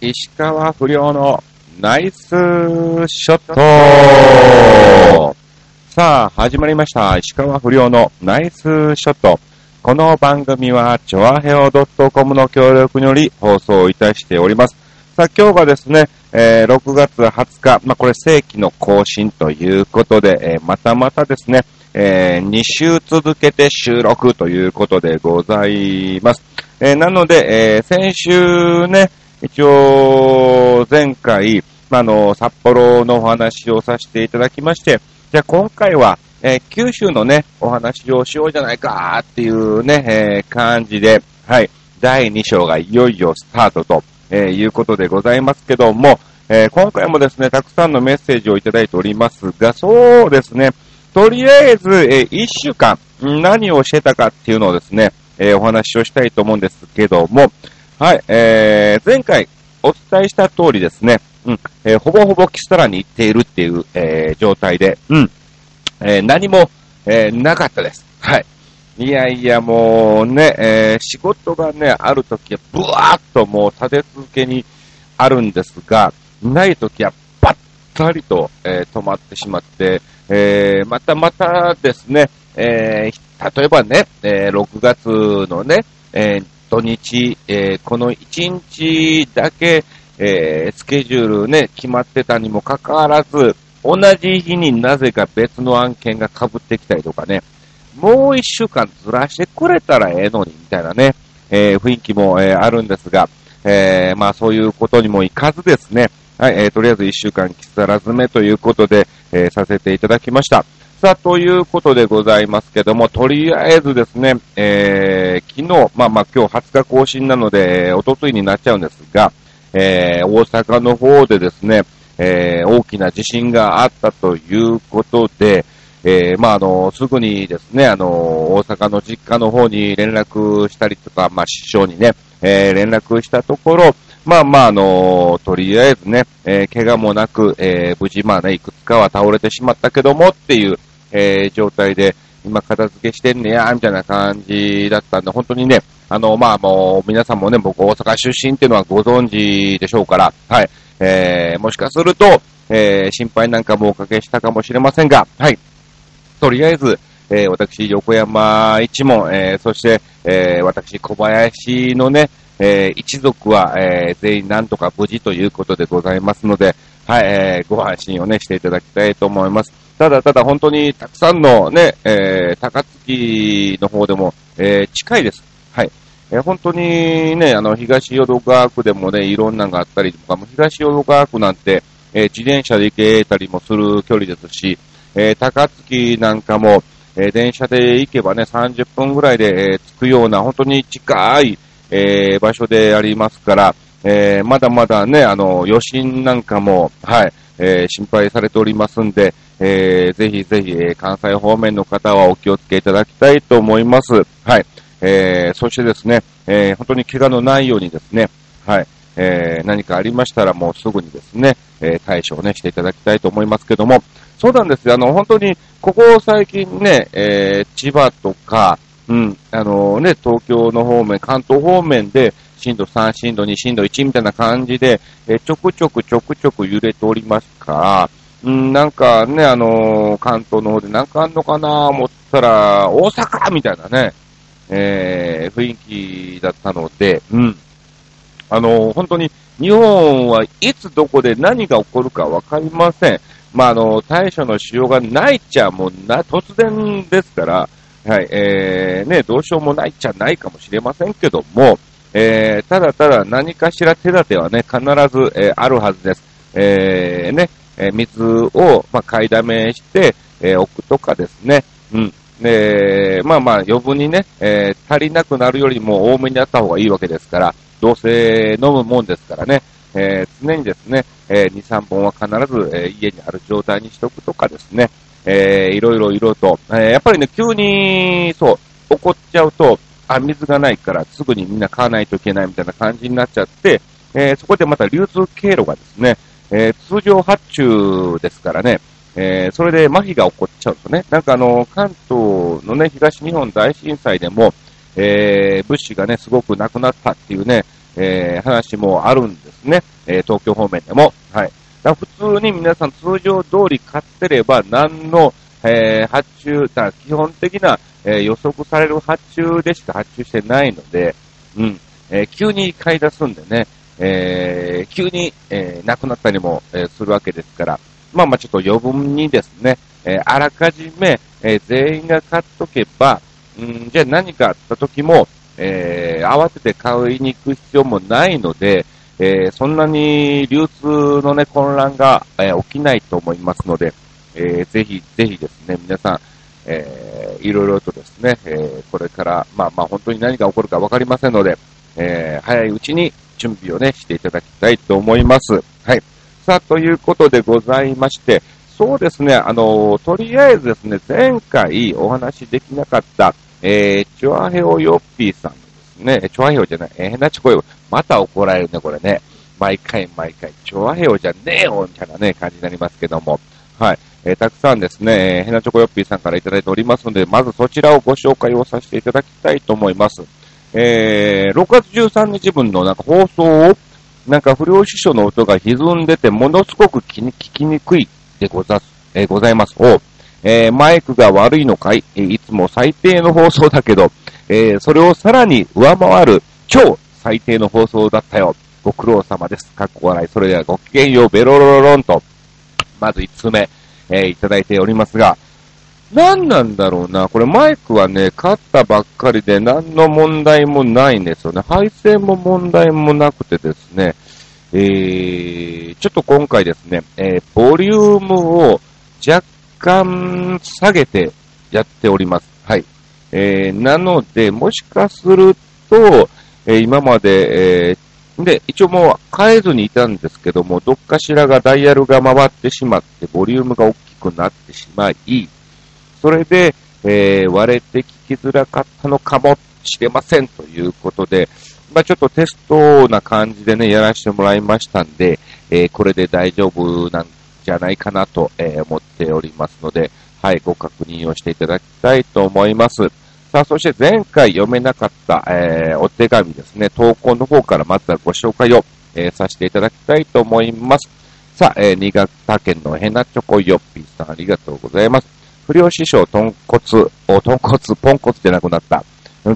石川不良のナイスショットさあ、始まりました。石川不良のナイスショット。この番組は、チョアヘオ .com の協力により放送いたしております。さあ、今日がですね、えー6月20日、まあ、これ正規の更新ということで、えーまたまたですね、え2週続けて収録ということでございます。えーなので、えー先週ね、一応、前回、あ、の、札幌のお話をさせていただきまして、じゃあ今回は、えー九州のね、お話をしようじゃないかっていうね、えー感じで、はい、第2章がいよいよスタートと、えーいうことでございますけども、えー今回もですね、たくさんのメッセージをいただいておりますが、そうですね、とりあえず、え1週間、何をしてたかっていうのをですね、えお話をしたいと思うんですけども、はい、えー前回お伝えした通りですね、うん、えーほぼほぼキスタラに行っているっていう、えー状態で、うん、えー何も、えーなかったです。はい。いやいや、もうね、えー仕事がね、あるときは、ブワーっともう立て続けにあるんですが、ないときは、ばったりと、えー止まってしまって、えーまたまたですね、えー例えばね、えー6月のね、えー土日、えーこの1日だけ、えースケジュールね、決まってたにもかかわらず、同じ日になぜか別の案件が被ってきたりとかね、もう一週間ずらしてくれたらええのに、みたいなね、えー雰囲気も、えあるんですが、えまあそういうことにもいかずですね、はい、えとりあえず一週間キサラ詰めということで、えさせていただきました。さあ、ということでございますけども、とりあえずですね、えー昨日、まあまあ今日20日更新なので、おとといになっちゃうんですが、えー大阪の方でですね、えー大きな地震があったということで、えーまあ、あの、すぐにですね、あの、大阪の実家の方に連絡したりとか、まあ、師匠にね、えー連絡したところ、まあまあ、あの、とりあえずね、えー怪我もなく、えー無事、まあね、いくつかは倒れてしまったけどもっていう、えー状態で、今片付けしてんねや、みたいな感じだったんで、本当にね、あの、まあもう、皆さんもね、僕大阪出身っていうのはご存知でしょうから、はい、えーもしかすると、えー心配なんかもおかけしたかもしれませんが、はい、とりあえず、えー私、横山一門、えーそして、えー私、小林のね、えー一族は、えー全員なんとか無事ということでございますので、はい、えーご安心をね、していただきたいと思います。ただただ本当にたくさんのね、えー高槻の方でも、えー近いです。はい。えー本当にね、あの、東淀川区でもね、いろんなのがあったりとか、もう東淀川区なんて、えー自転車で行けたりもする距離ですし、えー高槻なんかも、えー電車で行けばね、30分ぐらいで、えー着くような、本当に近い、えー場所でありますから、えーまだまだね、あの、余震なんかも、はい、えー心配されておりますんで、えーぜひぜひ、えー関西方面の方はお気をつけいただきたいと思います。はい。えーそしてですね、えー本当に怪我のないようにですね、はい。えー何かありましたらもうすぐにですね、えー対処をね、していただきたいと思いますけども、そうなんですよ。あの、本当に、ここ最近ね、えー千葉とか、うん、あのね、東京の方面、関東方面で、震度3、震度2、震度1みたいな感じで、えーちょくちょくちょくちょく揺れておりますから、うん、なんかね、あのー関東の方でなんかあんのかな思ったら、大阪みたいなね、えー雰囲気だったので、うん。あのー本当に日本はいつどこで何が起こるかわかりません。まあ、あの、対処のしようがないっちゃもうな、突然ですから、はい、えー、ね、どうしようもないっちゃないかもしれませんけども、えー、ただただ何かしら手立てはね、必ず、えーあるはずです。えー、ね、え水を、まあ、買いだめして、えー置くとかですね、うん。で、まあまあ余分にね、え足りなくなるよりも多めにあった方がいいわけですから、どうせ飲むもんですからね、えー常にですね、えー2、3本は必ず、えー家にある状態にしておくとかですね、えーいろいろいろと、えやっぱりね、急に、そう、起こっちゃうと、あ、水がないからすぐにみんな買わないといけないみたいな感じになっちゃって、えそこでまた流通経路がですね、えー通常発注ですからね、えーそれで麻痺が起こっちゃうとね、なんかあの、関東のね、東日本大震災でも、えー物資がね、すごくなくなったっていうね、え話もあるんですね。え、東京方面でも。はい。だ普通に皆さん通常通り買ってれば、何の、え、発注、だ基本的な、え、予測される発注でしか発注してないので、うん。え、急に買い出すんでね、えー、急に、えー、なくなったりも、えー、するわけですから、まあまあちょっと余分にですね、え、あらかじめ、え、全員が買っとけば、ん、じゃあ何かあった時も、え、慌てて買いに行く必要もないので、え、そんなに流通のね、混乱が、え、起きないと思いますので、えー、ぜひ、ぜひですね、皆さん、えー、いろいろとですね、えー、これから、まあまあ本当に何が起こるかわかりませんので、えー、早いうちに準備をね、していただきたいと思います。はい。さあ、ということでございまして、そうですね、あの、とりあえずですね、前回お話しできなかった、えー、チョアヘオヨッピーさんですね、チョアヘオじゃない、えー、変なチョコヨ、また怒られるね、これね。毎回毎回、チョアヘオじゃねえよ、みたいなね、感じになりますけども。はい。えー、たくさんですね、ヘナチョコヨッピーさんからいただいておりますので、まずそちらをご紹介をさせていただきたいと思います。えー、6月13日分のなんか放送を、なんか不良師匠の音が歪んでて、ものすごく聞きにくいでござ、えー、ございます。おえー、マイクが悪いのかい、え、いつも最低の放送だけど、えー、それをさらに上回る超最低の放送だったよ。ご苦労様です。かっこ笑い。それではごきげんよう、ベロロロロンと、まず5つ目、えー、いただいておりますが、何なんだろうな。これマイクはね、買ったばっかりで何の問題もないんですよね。配線も問題もなくてですね、えー、ちょっと今回ですね、えー、ボリュームを若干下げてやっております。はい。えー、なので、もしかすると、えー、今まで、えー、で、一応もう変えずにいたんですけども、どっかしらがダイヤルが回ってしまって、ボリュームが大きくなってしまい、それで、えー、割れて聞きづらかったのかもしれませんということで、まあ、ちょっとテストな感じでね、やらせてもらいましたんで、えー、これで大丈夫なんじゃないかなと、えー、思っておりますので、はい、ご確認をしていただきたいと思います。さあ、そして前回読めなかった、えー、お手紙ですね、投稿の方からまずはご紹介を、えー、させていただきたいと思います。さあ、えー、新潟県のヘナチョコヨッピーさんありがとうございます。不良師匠、豚骨、お、豚骨、ポンコツでなくなった。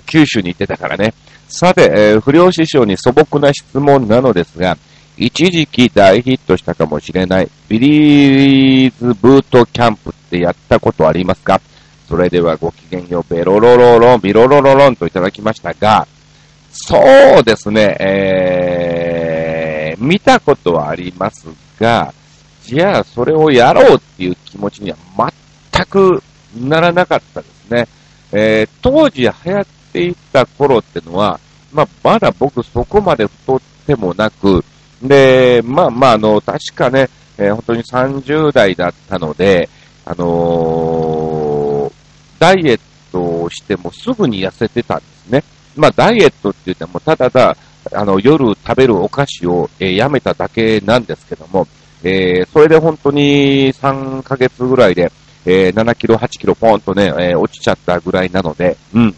九州に行ってたからね。さて、えー、不良師匠に素朴な質問なのですが、一時期大ヒットしたかもしれないビリーズブートキャンプってやったことありますか？それではごきげんよう、ベロロロロン、ビロロロロンといただきましたが、そうですね、えー、見たことはありますが、じゃあそれをやろうっていう気持ちには全くならなかったですね。えー、当時流行っていた頃ってのは、まあ、まだ僕そこまで太ってもなく、で、まあまあ、あの、確かね、えー、本当に30代だったので、あのー、ダイエットをしてもすぐに痩せてたんですね。まあ、ダイエットって言っても、ただただ、あの、夜食べるお菓子を、えー、やめただけなんですけども、えー、それで本当に3ヶ月ぐらいで、えー、7キロ、8キロポーンとね、えー、落ちちゃったぐらいなので、うん。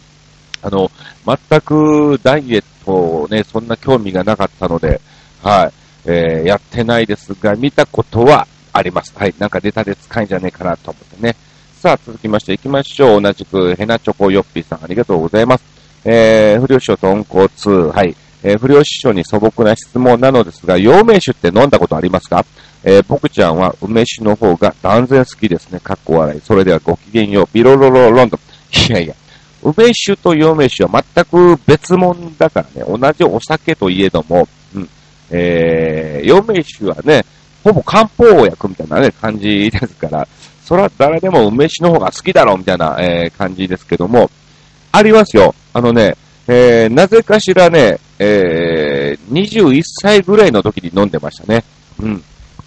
あの、全くダイエットをね、そんな興味がなかったので、はい、えー、やってないですが、見たことはあります。はい、なんかネタで使いんじゃねえかなと思ってね。さあ、続きまして行きましょう。同じく、ヘナチョコヨッピーさん、ありがとうございます。えー、不良師匠豚骨、はい。えー、不良師匠に素朴な質問なのですが、陽明酒って飲んだことありますか？えー、僕ちゃんは梅酒の方が断然好きですね。かっこ笑い。それではごきげんよう。ビロロロロンド。いやいや、梅酒と陽明酒は全く別物だからね。同じお酒といえども、うん。えー、陽明酒はね、ほぼ漢方薬みたいなね、感じですから、そら誰でも梅酒の方が好きだろうみたいな、えー、感じですけども、ありますよ。あのね、えー、なぜかしらね、えー、21歳ぐらいの時に飲んでましたね。うん。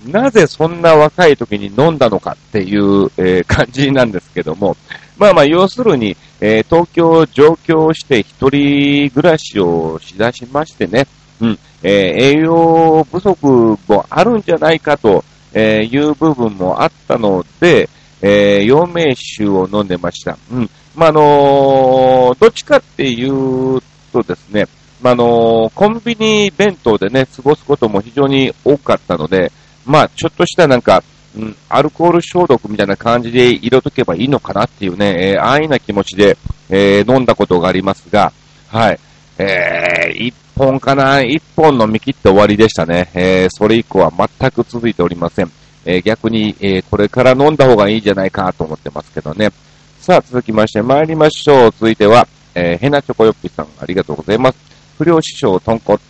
なぜそんな若い時に飲んだのかっていう、えー、感じなんですけども、まあまあ、要するに、えー、東京上京して一人暮らしをしだしましてね、うん、えー、栄養不足もあるんじゃないかとえいう部分もあったので、えー、陽明酒を飲んでました。うん。まあ、あの、どっちかっていうとですね、まあの、コンビニ弁当でね、過ごすことも非常に多かったので、まあ、ちょっとしたなんか、うん、アルコール消毒みたいな感じで入れとけばいいのかなっていうね、えー、安易な気持ちで、えー、飲んだことがありますが、はい。えー、一本かな？一本飲み切って終わりでしたね。えー、それ以降は全く続いておりません。えー、逆に、えー、これから飲んだ方がいいんじゃないかと思ってますけどね。さあ、続きまして参りましょう。続いては、えー、ヘナチョコヨッピさん、ありがとうございます。不良師匠、豚骨。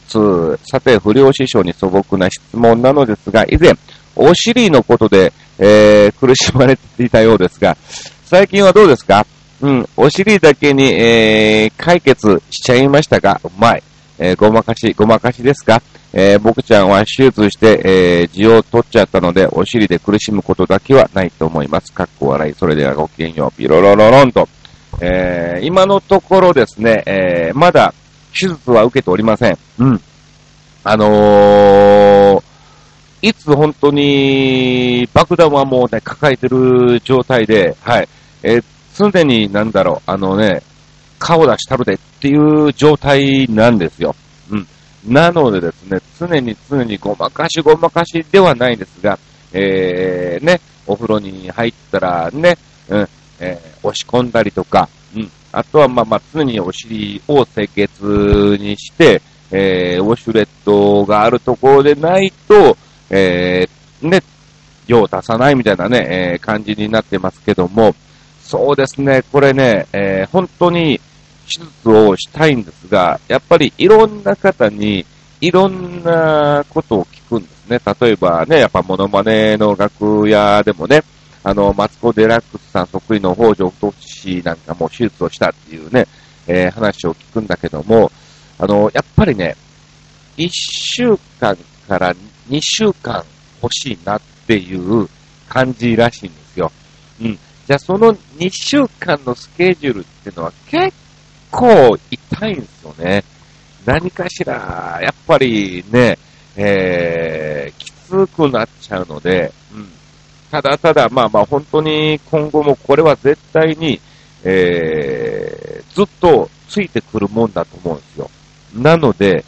さて、不良師匠に素朴な質問なのですが、以前、お尻のことで、えー、苦しまれていたようですが、最近はどうですか？うん、お尻だけに、えー、解決しちゃいましたが、うまい。えー、ごまかし、ごまかしですか？えー、僕ちゃんは手術して、えー、痔を取っちゃったので、お尻で苦しむことだけはないと思います。かっこ笑い。それではごきげんよう。ピロロロロンと。えー、今のところですね、えー、まだ手術は受けておりません。うん。あのー、いつ本当に爆弾はもうね、抱えてる状態で、はい。えー、常になんだろう、あのね、顔出したるでっていう状態なんですよ。うん。なのでですね、常に常にごまかしごまかしではないんですが、えー、ね、お風呂に入ったらね、うん、えー、押し込んだりとか、うん、あとはまあまあ常にお尻を清潔にして、えー、ウォシュレットがあるところでないと、えー、ね、用を出さないみたいなね、えー、感じになってますけども、そうですね、これね、えー、本当に手術をしたいんですが、やっぱりいろんな方にいろんなことを聞くんですね。例えばね、やっぱモノマネの楽屋でもね、あの、マツコ・デラックスさん得意の北条太氏なんかも手術をしたっていうね、えー、話を聞くんだけども、あの、やっぱりね、1週間から2週間欲しいなっていう感じらしいんですよ。うん。じゃあその2週間のスケジュールっていうのは結構痛いんですよね。何かしら、やっぱりね、えー、きつくなっちゃうので、うん。ただただ、まあまあ本当に今後もこれは絶対に、えー、ずっとついてくるもんだと思うんですよ。なので、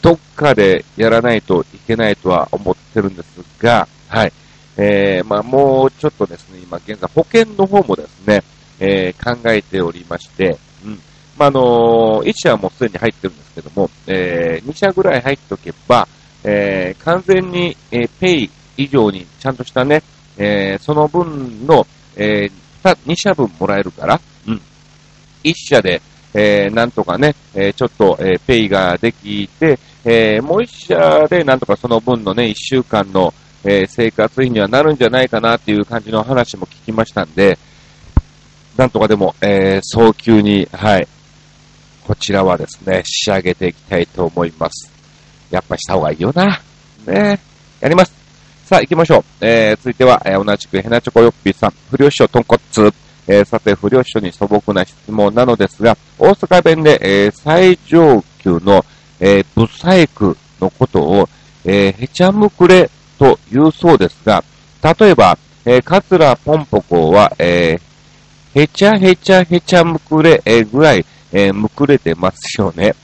どっかでやらないといけないとは思ってるんですが、はい。えー、まあもうちょっとですね、今現在保険の方もですね、えー、考えておりまして、うん。まあ、あのー、1社はもうすでに入ってるんですけども、えー、2社ぐらい入っておけば、えー、完全に、えー、ペイ以上にちゃんとしたね、えー、その分の、えー、2社分もらえるから、うん。1社で、えー、なんとかね、えー、ちょっと、えー、ペイができて、えー、もう1社でなんとかその分のね、1週間の、えー、生活費にはなるんじゃないかなっていう感じの話も聞きましたんで、なんとかでも、えー、早急に、はい、こちらはですね、仕上げていきたいと思います。やっぱした方がいいよな。ねやります。さあ、行きましょう。えー、続いては、えー、同じくヘナチョコヨッピーさん、不良師匠豚骨。えー、さて、不良師匠に素朴な質問なのですが、大阪弁で、えー、最上級の、えー、ブサイクのことを、えー、へちゃむくれと言うそうですが、例えば、えー、カツラポンポコは、えー、へちゃへちゃへちゃむくれ、えー、ぐらい、えー、むくれてますよね。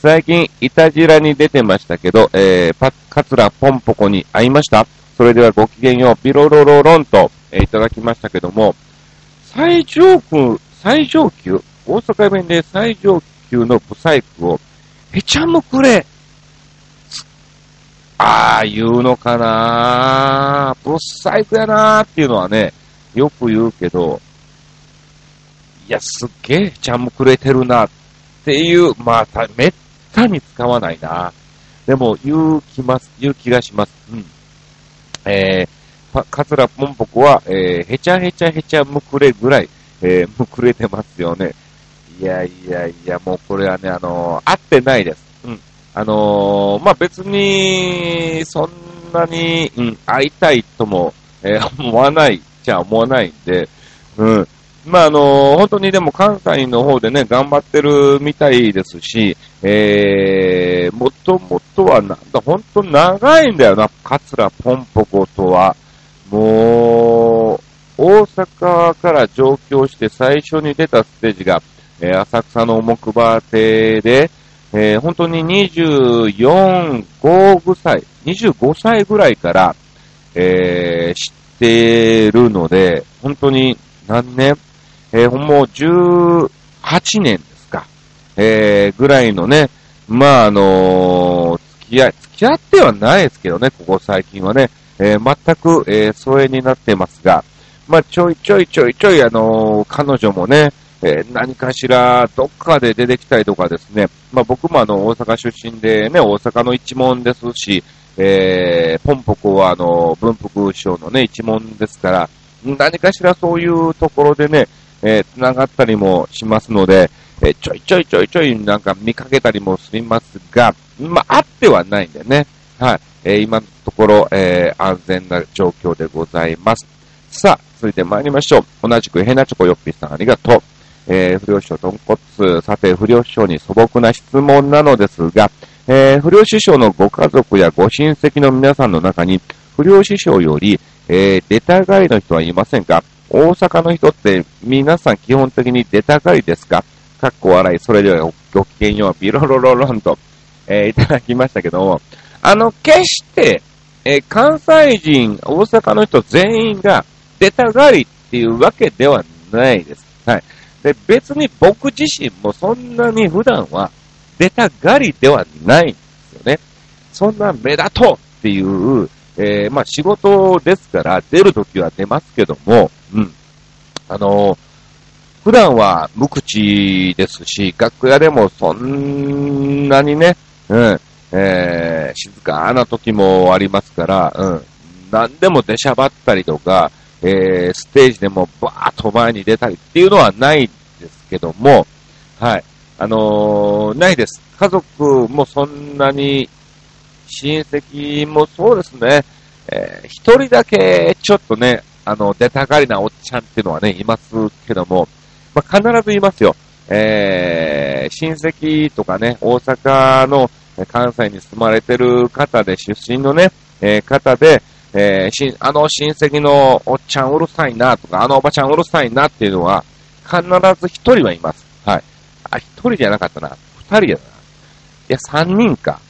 最近、いたじらに出てましたけど、えー、パカツラポンポコに会いましたそれではごきげんよう、ピロロロロンと、えー、いただきましたけども、最上級、最上級、大阪弁で最上級のブサイクを、へちゃむくれ、ああ、言うのかなブサイクやなーっていうのはね、よく言うけど、いや、すっげえちゃむくれてるなっていう、まあ、めったに使わないな。でも、言う気ます、言う気がします。うん。えー、カツラポンポコは、えー、へちゃへちゃへちゃむくれぐらい、えー、むくれてますよね。いやいやいや、もうこれはね、あのー、合ってないです。うん。あのー、まあ、別に、そんなに、うん、会いたいとも、えー、思わないじゃ思わないんで、うん。まあ、あの、本当にでも関西の方でね、頑張ってるみたいですし、えー、もともとはなんだ、本当長いんだよな、桂ポンポコとは。もう、大阪から上京して最初に出たステージが、えー、浅草の木馬亭で、えー、本当に24、5歳、25歳ぐらいから、えー、知ってるので、本当に何年えー、もう18年ですか。えー、ぐらいのね、まあ、あのー、付き合い、付き合ってはないですけどね、ここ最近はね、えー、全く、えー、疎遠になってますが、まあ、ちょいちょいちょいちょい、あの、彼女もね、え、何かしら、どっかで出てきたりとかですね、まあ、僕もあの、大阪出身でね、大阪の一門ですし、えー、ポンポコはあの、文福省のね、一門ですから、何かしらそういうところでね、えー、繋がったりもしますので、えー、ちょいちょいちょいちょいなんか見かけたりもしますが、まあ、あってはないんでね。はい。えー、今のところ、えー、安全な状況でございます。さあ、続いて参りましょう。同じくヘナチョコヨッピーさんありがとう。えー、不良師匠豚骨。さて、不良師匠に素朴な質問なのですが、えー、不良師匠のご家族やご親戚の皆さんの中に、不良師匠より、えー、出たがりの人はいませんか？大阪の人って皆さん基本的に出たがりですか？かっこ笑い、それではごきげんよう、ビロロロロンと、えー、いただきましたけども、あの、決して、えー、関西人、大阪の人全員が出たがりっていうわけではないです。はい。で、別に僕自身もそんなに普段は出たがりではないんですよね。そんな目立とうっていう、えー、まあ仕事ですから出るときは出ますけども、うん。あのー、普段は無口ですし、楽屋でもそんなにね、うん、えー、静かな時もありますから、うん、何でも出しゃばったりとか、えー、ステージでもバーッと前に出たりっていうのはないですけども、はい。あのー、ないです。家族もそんなに、親戚もそうですね、えー、一人だけちょっとね、あの、出たがりなおっちゃんっていうのはね、いますけども、まあ、必ずいますよ。えー、親戚とかね、大阪の関西に住まれてる方で、出身のね、えー、方で、えー、あの親戚のおっちゃんうるさいなとか、あのおばちゃんうるさいなっていうのは、必ず一人はいます。はい。あ、一人じゃなかったな。二人やな。いや、三人か。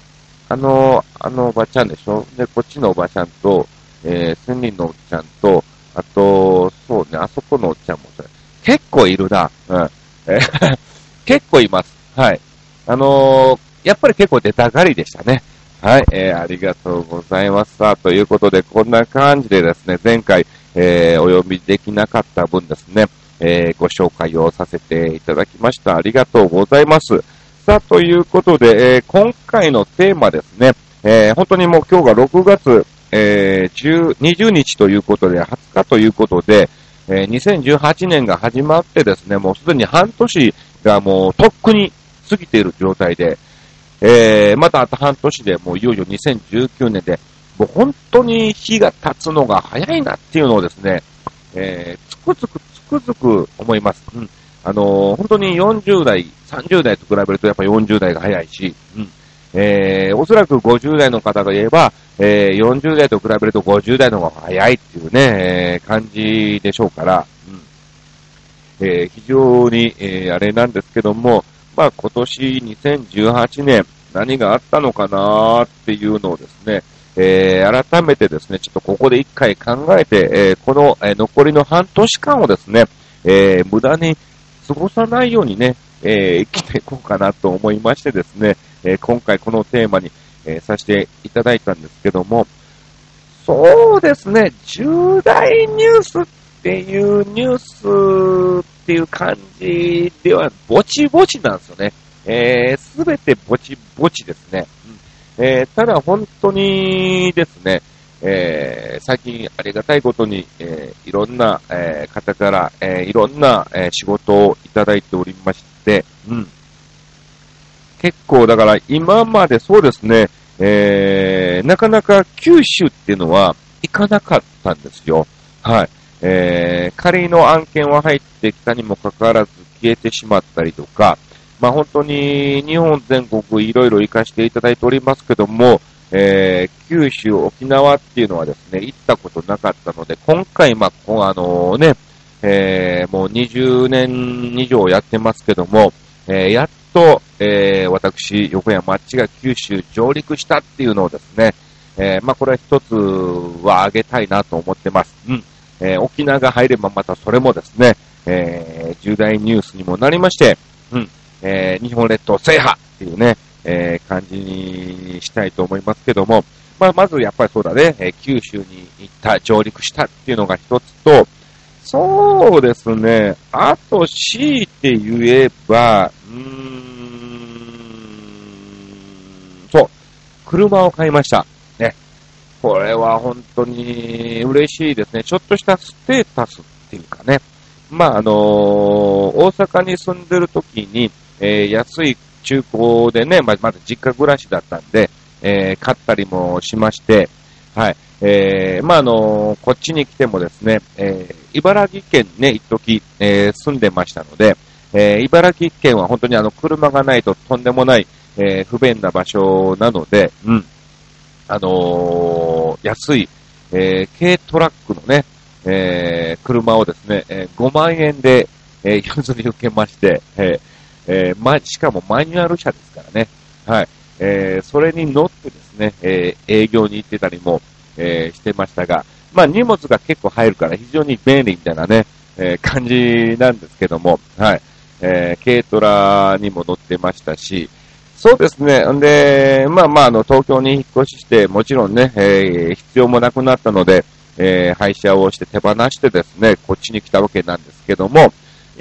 あの、あのおばちゃんでしょ？で、こっちのおばちゃんと、えー、千人のおっちゃんと、あと、そうね、あそこのおっちゃんもそれ、結構いるな。うん。え 結構います。はい。あのー、やっぱり結構出たがりでしたね。はい、えー、ありがとうございます。さあ、ということで、こんな感じでですね、前回、えー、お読みできなかった分ですね、えー、ご紹介をさせていただきました。ありがとうございます。さあ、ということで、えー、今回のテーマですね、えー、本当にもう今日が6月、えー、20日ということで、20日ということで、え、2018年が始まってですね、もうすでに半年がもうとっくに過ぎている状態で、え、またあと半年でもういよいよ2019年で、もう本当に日が経つのが早いなっていうのをですね、え、つくづくつくづく思います。うん。あのー、本当に40代、30代と比べるとやっぱ40代が早いし、うん。えー、おそらく50代の方が言えば、えー、40代と比べると50代の方が早いっていうね、えー、感じでしょうから、うん。えー、非常に、えー、あれなんですけども、まあ今年2018年何があったのかなっていうのをですね、えー、改めてですね、ちょっとここで一回考えて、えー、この、えー、残りの半年間をですね、えー、無駄に過ごさないようにね、えー、生きていこうかなと思いましてですね、えー、今回このテーマに、えー、させていただいたんですけども、そうですね、重大ニュースっていうニュースっていう感じでは、ぼちぼちなんですよね。えすべてぼちぼちですね。うんえー、ただ本当にですね、えー、最近ありがたいことに、えー、いろんな、えー、方から、えいろんな、え仕事をいただいておりまして、うん。結構、だから今までそうですね、えー、なかなか九州っていうのは行かなかったんですよ。はい。えー、仮の案件は入ってきたにもかかわらず消えてしまったりとか、まあ本当に日本全国いろいろ行かせていただいておりますけども、えー、九州、沖縄っていうのはですね、行ったことなかったので、今回、まあ、あのね、えー、もう20年以上やってますけども、えー、やっとと、えー、私、横山町が九州上陸したっていうのをですね、えー、まあ、これは一つは挙げたいなと思ってます。うん。えー、沖縄が入ればまたそれもですね、えー、重大ニュースにもなりまして、うん。えー、日本列島制覇っていうね、えー、感じにしたいと思いますけども、まあ、まずやっぱりそうだね、えー、九州に行った、上陸したっていうのが一つと、そうですね、あと強いて言えば、うーん、そう、車を買いました。ね。これは本当に嬉しいですね。ちょっとしたステータスっていうかね。まあ、あのー、大阪に住んでる時に、えー、安い中古でね、まあ、まだ実家暮らしだったんで、えー、買ったりもしまして、はい。えー、まあ、あのー、こっちに来てもですね、えー、茨城県ね、一時、えー、住んでましたので、えー、茨城県は本当にあの、車がないととんでもない、えー、不便な場所なので、うん。あのー、安い、えー、軽トラックのね、えー、車をですね、えー、5万円で、えー、譲り受けまして、えー、えー、ま、しかもマニュアル車ですからね。はい。えー、それに乗ってですね、えー、営業に行ってたりも、えー、してましたが、まあ荷物が結構入るから非常に便利みたいなね、えー、感じなんですけども、はい。えー、軽トラにも乗ってましたし、そうですね。んで、まあまあ、あの、東京に引っ越しして、もちろんね、えー、必要もなくなったので、えー、廃車をして手放してですね、こっちに来たわけなんですけども、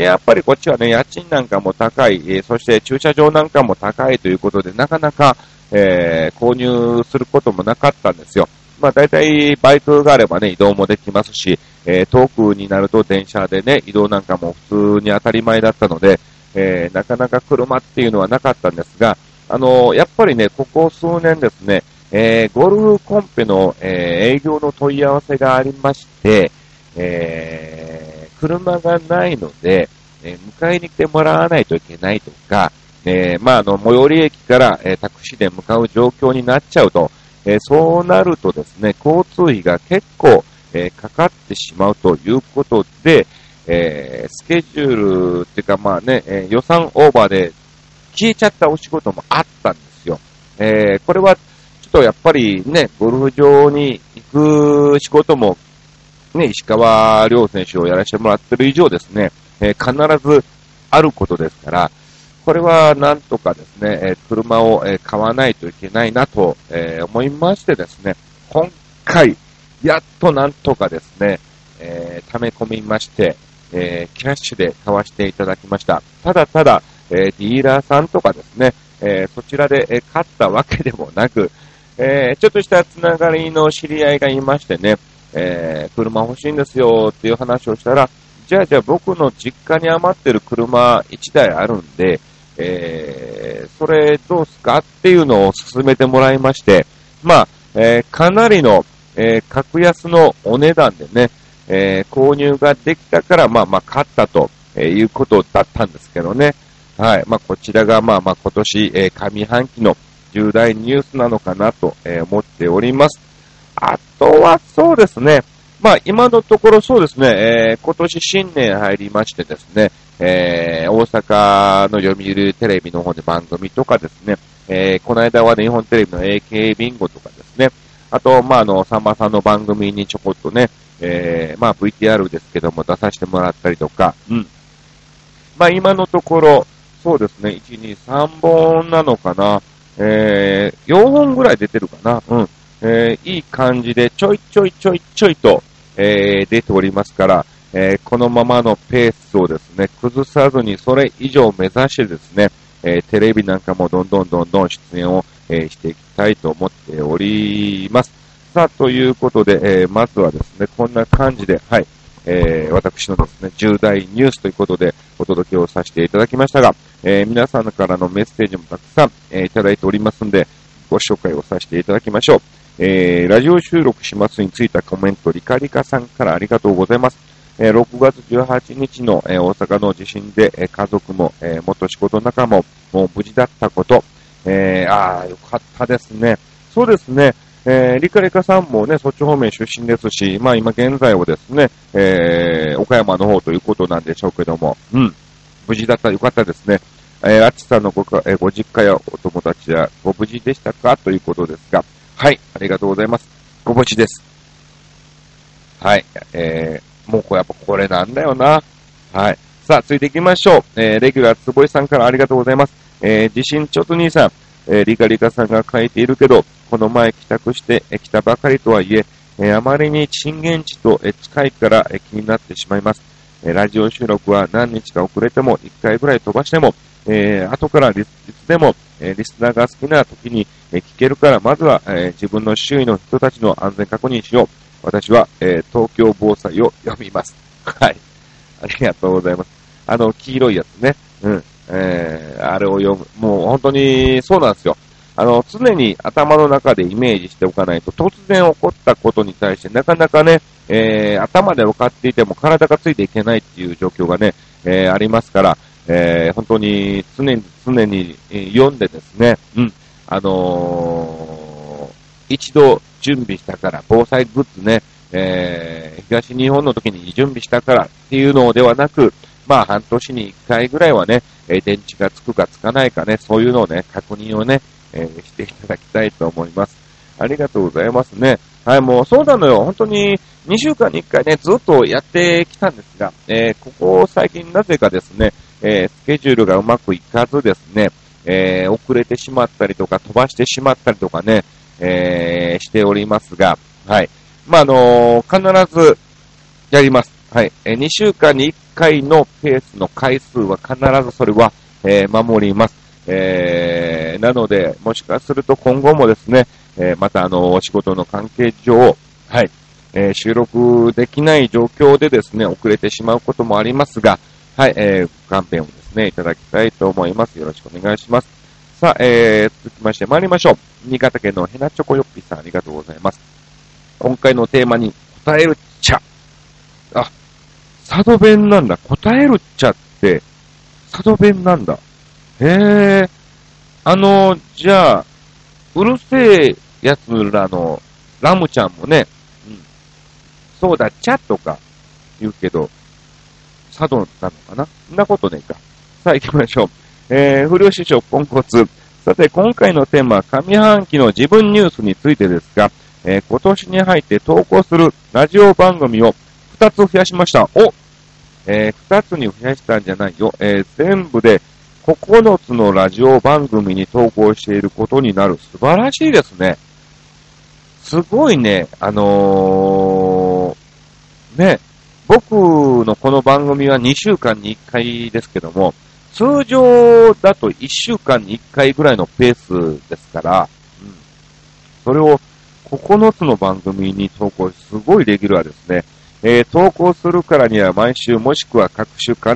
やっぱりこっちはね、家賃なんかも高い、そして駐車場なんかも高いということで、なかなか、えー、購入することもなかったんですよ。まあ大体バイクがあればね、移動もできますし、えー、遠くになると電車でね、移動なんかも普通に当たり前だったので、えー、なかなか車っていうのはなかったんですが、あの、やっぱりね、ここ数年ですね、えー、ゴルフコンペの、え営業の問い合わせがありまして、え車がないので、え迎えに来てもらわないといけないとか、えまあ、あの、最寄り駅から、えタクシーで向かう状況になっちゃうと、えそうなるとですね、交通費が結構、えかかってしまうということで、えスケジュールっていうかまあね、え予算オーバーで消えちゃったお仕事もあったんですよ。えこれは、ちょっとやっぱりね、ゴルフ場に行く仕事も、ね、石川遼選手をやらせてもらってる以上ですね、え必ずあることですから、これはなんとかですね、え車を、え買わないといけないなと、え思いましてですね、今回、やっとなんとかですね、え、溜め込みまして、え、キャッシュで買わせていただきました。ただただ、え、ディーラーさんとかですね、え、そちらで、え買ったわけでもなく、え、ちょっとしたつながりの知り合いがいましてね、えー、車欲しいんですよっていう話をしたら、じゃあじゃあ僕の実家に余ってる車1台あるんで、えー、それどうすかっていうのを勧めてもらいまして、まあ、えー、かなりの、えー、格安のお値段でね、えー、購入ができたから、まあまあ、買ったと、えいうことだったんですけどね。はい。まあ、こちらが、まあまあ、今年、え上半期の重大ニュースなのかなと、え思っております。あとは、そうですね。まあ、今のところそうですね、えー、今年新年入りましてですね、えー、大阪の読売テレビの方で番組とかですね、えー、この間は、ね、日本テレビの AK ビンゴとかですね、あと、まあ、あの、さんまさんの番組にちょこっとね、えー、まあ、VTR ですけども出させてもらったりとか、うん。まあ、今のところ、そうですね、1、2、3本なのかな、えー、4本ぐらい出てるかな、うん。えー、いい感じでちょいちょいちょいちょいと、えー、出ておりますから、えー、このままのペースをですね、崩さずにそれ以上目指してですね、えテレビなんかもどんどんどんどん出演を、えしていきたいと思っております。さあ、ということで、えまずはですね、こんな感じで、はい、え私のですね、重大ニュースということでお届けをさせていただきましたが、え皆さんからのメッセージもたくさん、えいただいておりますんで、ご紹介をさせていただきましょう。えー、ラジオ収録しますについたコメント、リカリカさんからありがとうございます。えー、6月18日の、えー、大阪の地震で、え、家族も、え、元仕事仲も、もう無事だったこと、え、ああ、よかったですね。そうですね。え、リカリカさんもね、そっち方面出身ですし、まあ今現在はですね、え、岡山の方ということなんでしょうけども、うん、無事だった、よかったですね。え、あっちさんのご、え、ご実家やお友達はご無事でしたか？ということですが、はい、ありがとうございます。ご無事です。はい、えー、もうこれやっぱこれなんだよな。はい。さあ、続いていきましょう。えー、レギュラーつぼいさんからありがとうございます。えー、地震ちょっと兄さん、えー、リカリカさんが書いているけど、この前帰宅して、え来たばかりとはいえ、えあまりに震源地と、え近いから、え気になってしまいます。えラジオ収録は何日か遅れても、1回ぐらい飛ばしても、え後からいつでも、えリスナーが好きな時に、え聞けるから、まずは、え自分の周囲の人たちの安全確認しよう。私は、え東京防災を読みます。はい。ありがとうございます。あの、黄色いやつね。うん。えー、あれを読む。もう本当にそうなんですよ。あの、常に頭の中でイメージしておかないと、突然起こったことに対してなかなかね、えー、頭で分かっていても体がついていけないっていう状況がね、えー、ありますから、えー、本当に常に、常に、読んでですね、うん、あのー、一度準備したから、防災グッズね、えー、東日本の時に準備したからっていうのではなく、まあ半年に一回ぐらいはね、え電池がつくかつかないかね、そういうのをね、確認をね、えー、していただきたいと思います。ありがとうございますね。はい、もうそうなのよ。本当に2週間に1回ね、ずっとやってきたんですが、えー、ここ最近なぜかですね、えー、スケジュールがうまくいかずですね、えー、遅れてしまったりとか飛ばしてしまったりとかね、えー、しておりますが、はい。まあ、あのー、必ずやります。はい。えー、2週間に1回のペースの回数は必ずそれは、えー、守ります。えー、なので、もしかすると今後もですね、えー、またあの、仕事の関係上、はい、えー、収録できない状況でですね、遅れてしまうこともありますが、はい、えー、ご勘弁をですね、いただきたいと思います。よろしくお願いします。さあ、えー、続きまして参りましょう。新潟県のヘナチョコヨッピーさんありがとうございます。今回のテーマに答えるっちゃ。あ、佐渡弁なんだ。答えるっちゃって、佐渡弁なんだ。へえ。あの、じゃあ、うるせえ奴らのラムちゃんもね、うん、そうだ、ちゃとか言うけど、佐渡なのかな？そんなことねえか。さあ行きましょう。えー、不良師匠ポンコツ。さて、今回のテーマは上半期の自分ニュースについてですが、えー、今年に入って投稿するラジオ番組を2つ増やしました。おえー、2つに増やしたんじゃないよ。えー、全部で9つのラジオ番組に投稿していることになる。素晴らしいですね。すごいね、あのー、ね、僕のこの番組は2週間に1回ですけども、通常だと1週間に1回ぐらいのペースですから、うん、それを9つの番組に投稿すごいレギュラーですね。えー、投稿するからには毎週もしくは各種必ず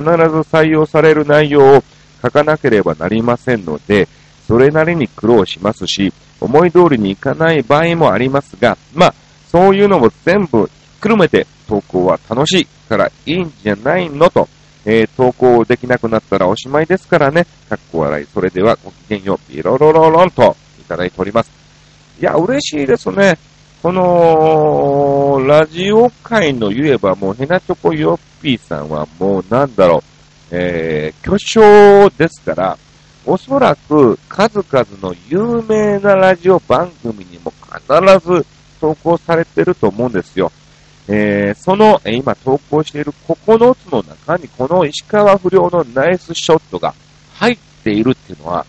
採用される内容を書かなければなりませんので、それなりに苦労しますし、思い通りにいかない場合もありますが、まあ、そういうのも全部ひっくるめて投稿は楽しいからいいんじゃないのと、えー、投稿できなくなったらおしまいですからね、かっこ笑い。それではごきげんよう、ビロロロロンといただいております。いや、嬉しいですね。この、ラジオ界の言えばもうヘナチョコヨッピーさんはもうなんだろう、えー、巨匠ですから、おそらく数々の有名なラジオ番組にも必ず投稿されてると思うんですよ。えー、その、え今投稿している9つの中にこの石川不良のナイスショットが入っているっていうのは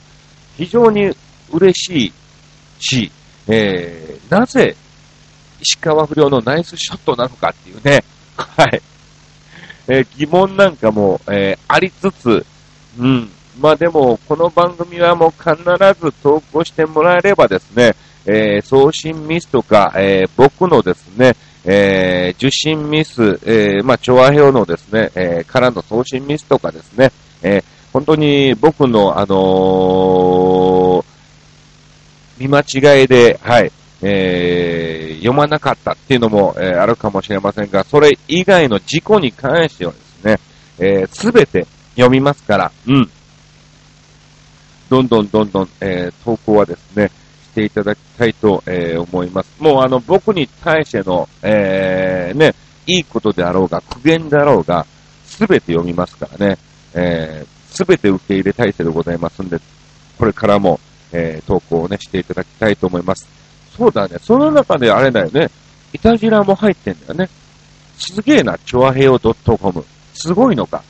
非常に嬉しいし、えー、なぜ石川不良のナイスショットなのかっていうね、はい。えー、疑問なんかも、えー、ありつつ、うん。まあでも、この番組はもう必ず投稿してもらえればですね、えー、送信ミスとか、え、僕のですね、えー、受信ミス、えー、まあ、調和表のですね、えー、からの送信ミスとかですね、えー、本当に僕の、あの見間違いで、はい、えー、読まなかったっていうのも、えー、あるかもしれませんが、それ以外の事故に関してはですね、えす、べて読みますから、うん。どんどんどんどん、えー、投稿はですね、ていただきたいと、えー、思います。もうあの、僕に対しての、えー、ね、いいことであろうが、苦言であろうが、すべて読みますからね、えー、べて受け入れ体制でございますんで、これからも、えー、投稿をね、していただきたいと思います。そうだね。その中であれだよね。イタジラも入ってんだよね。すげえな、チョアヘヨ .com。すごいのか。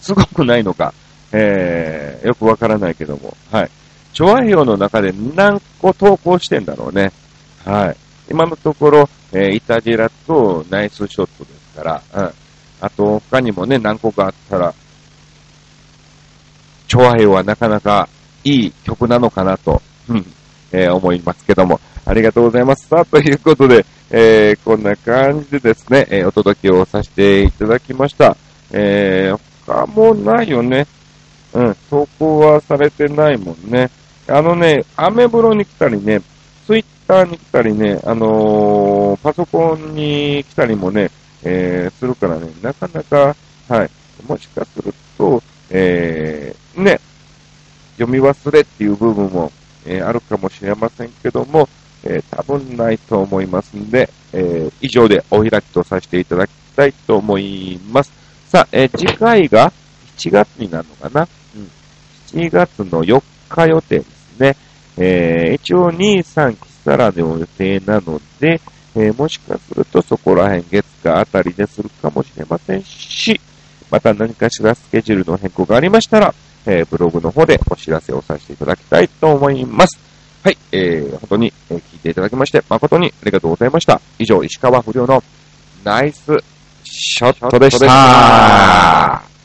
すごくないのか。えー、よくわからないけども。はい。チョアヘヨの中で何個投稿してんだろうね。はい。今のところ、えー、イタジラとナイスショットですから、うん。あと、他にもね、何個かあったら、チョアヘヨはなかなかいい曲なのかなと、うん、えー、思いますけども。ありがとうございます。さあ、ということで、えー、こんな感じでですね、えー、お届けをさせていただきました。えー、他もないよね。うん、投稿はされてないもんね。あのね、アメブロに来たりね、ツイッターに来たりね、あのー、パソコンに来たりもね、えー、するからね、なかなか、はい、もしかすると、えー、ね、読み忘れっていう部分も、えー、あるかもしれませんけども、えー、多分ないと思いますんで、えー、以上でお開きとさせていただきたいと思います。さあ、えー、次回が7月になるのかな、うん、?7 月の4日予定ですね。えー、一応2、3期さらの予定なので、えー、もしかするとそこら辺月かあたりでするかもしれませんし、また何かしらスケジュールの変更がありましたら、えー、ブログの方でお知らせをさせていただきたいと思います。はい、えー、本当に、え、聞いていただきまして、誠にありがとうございました。以上、石川不良のナイスショットでした。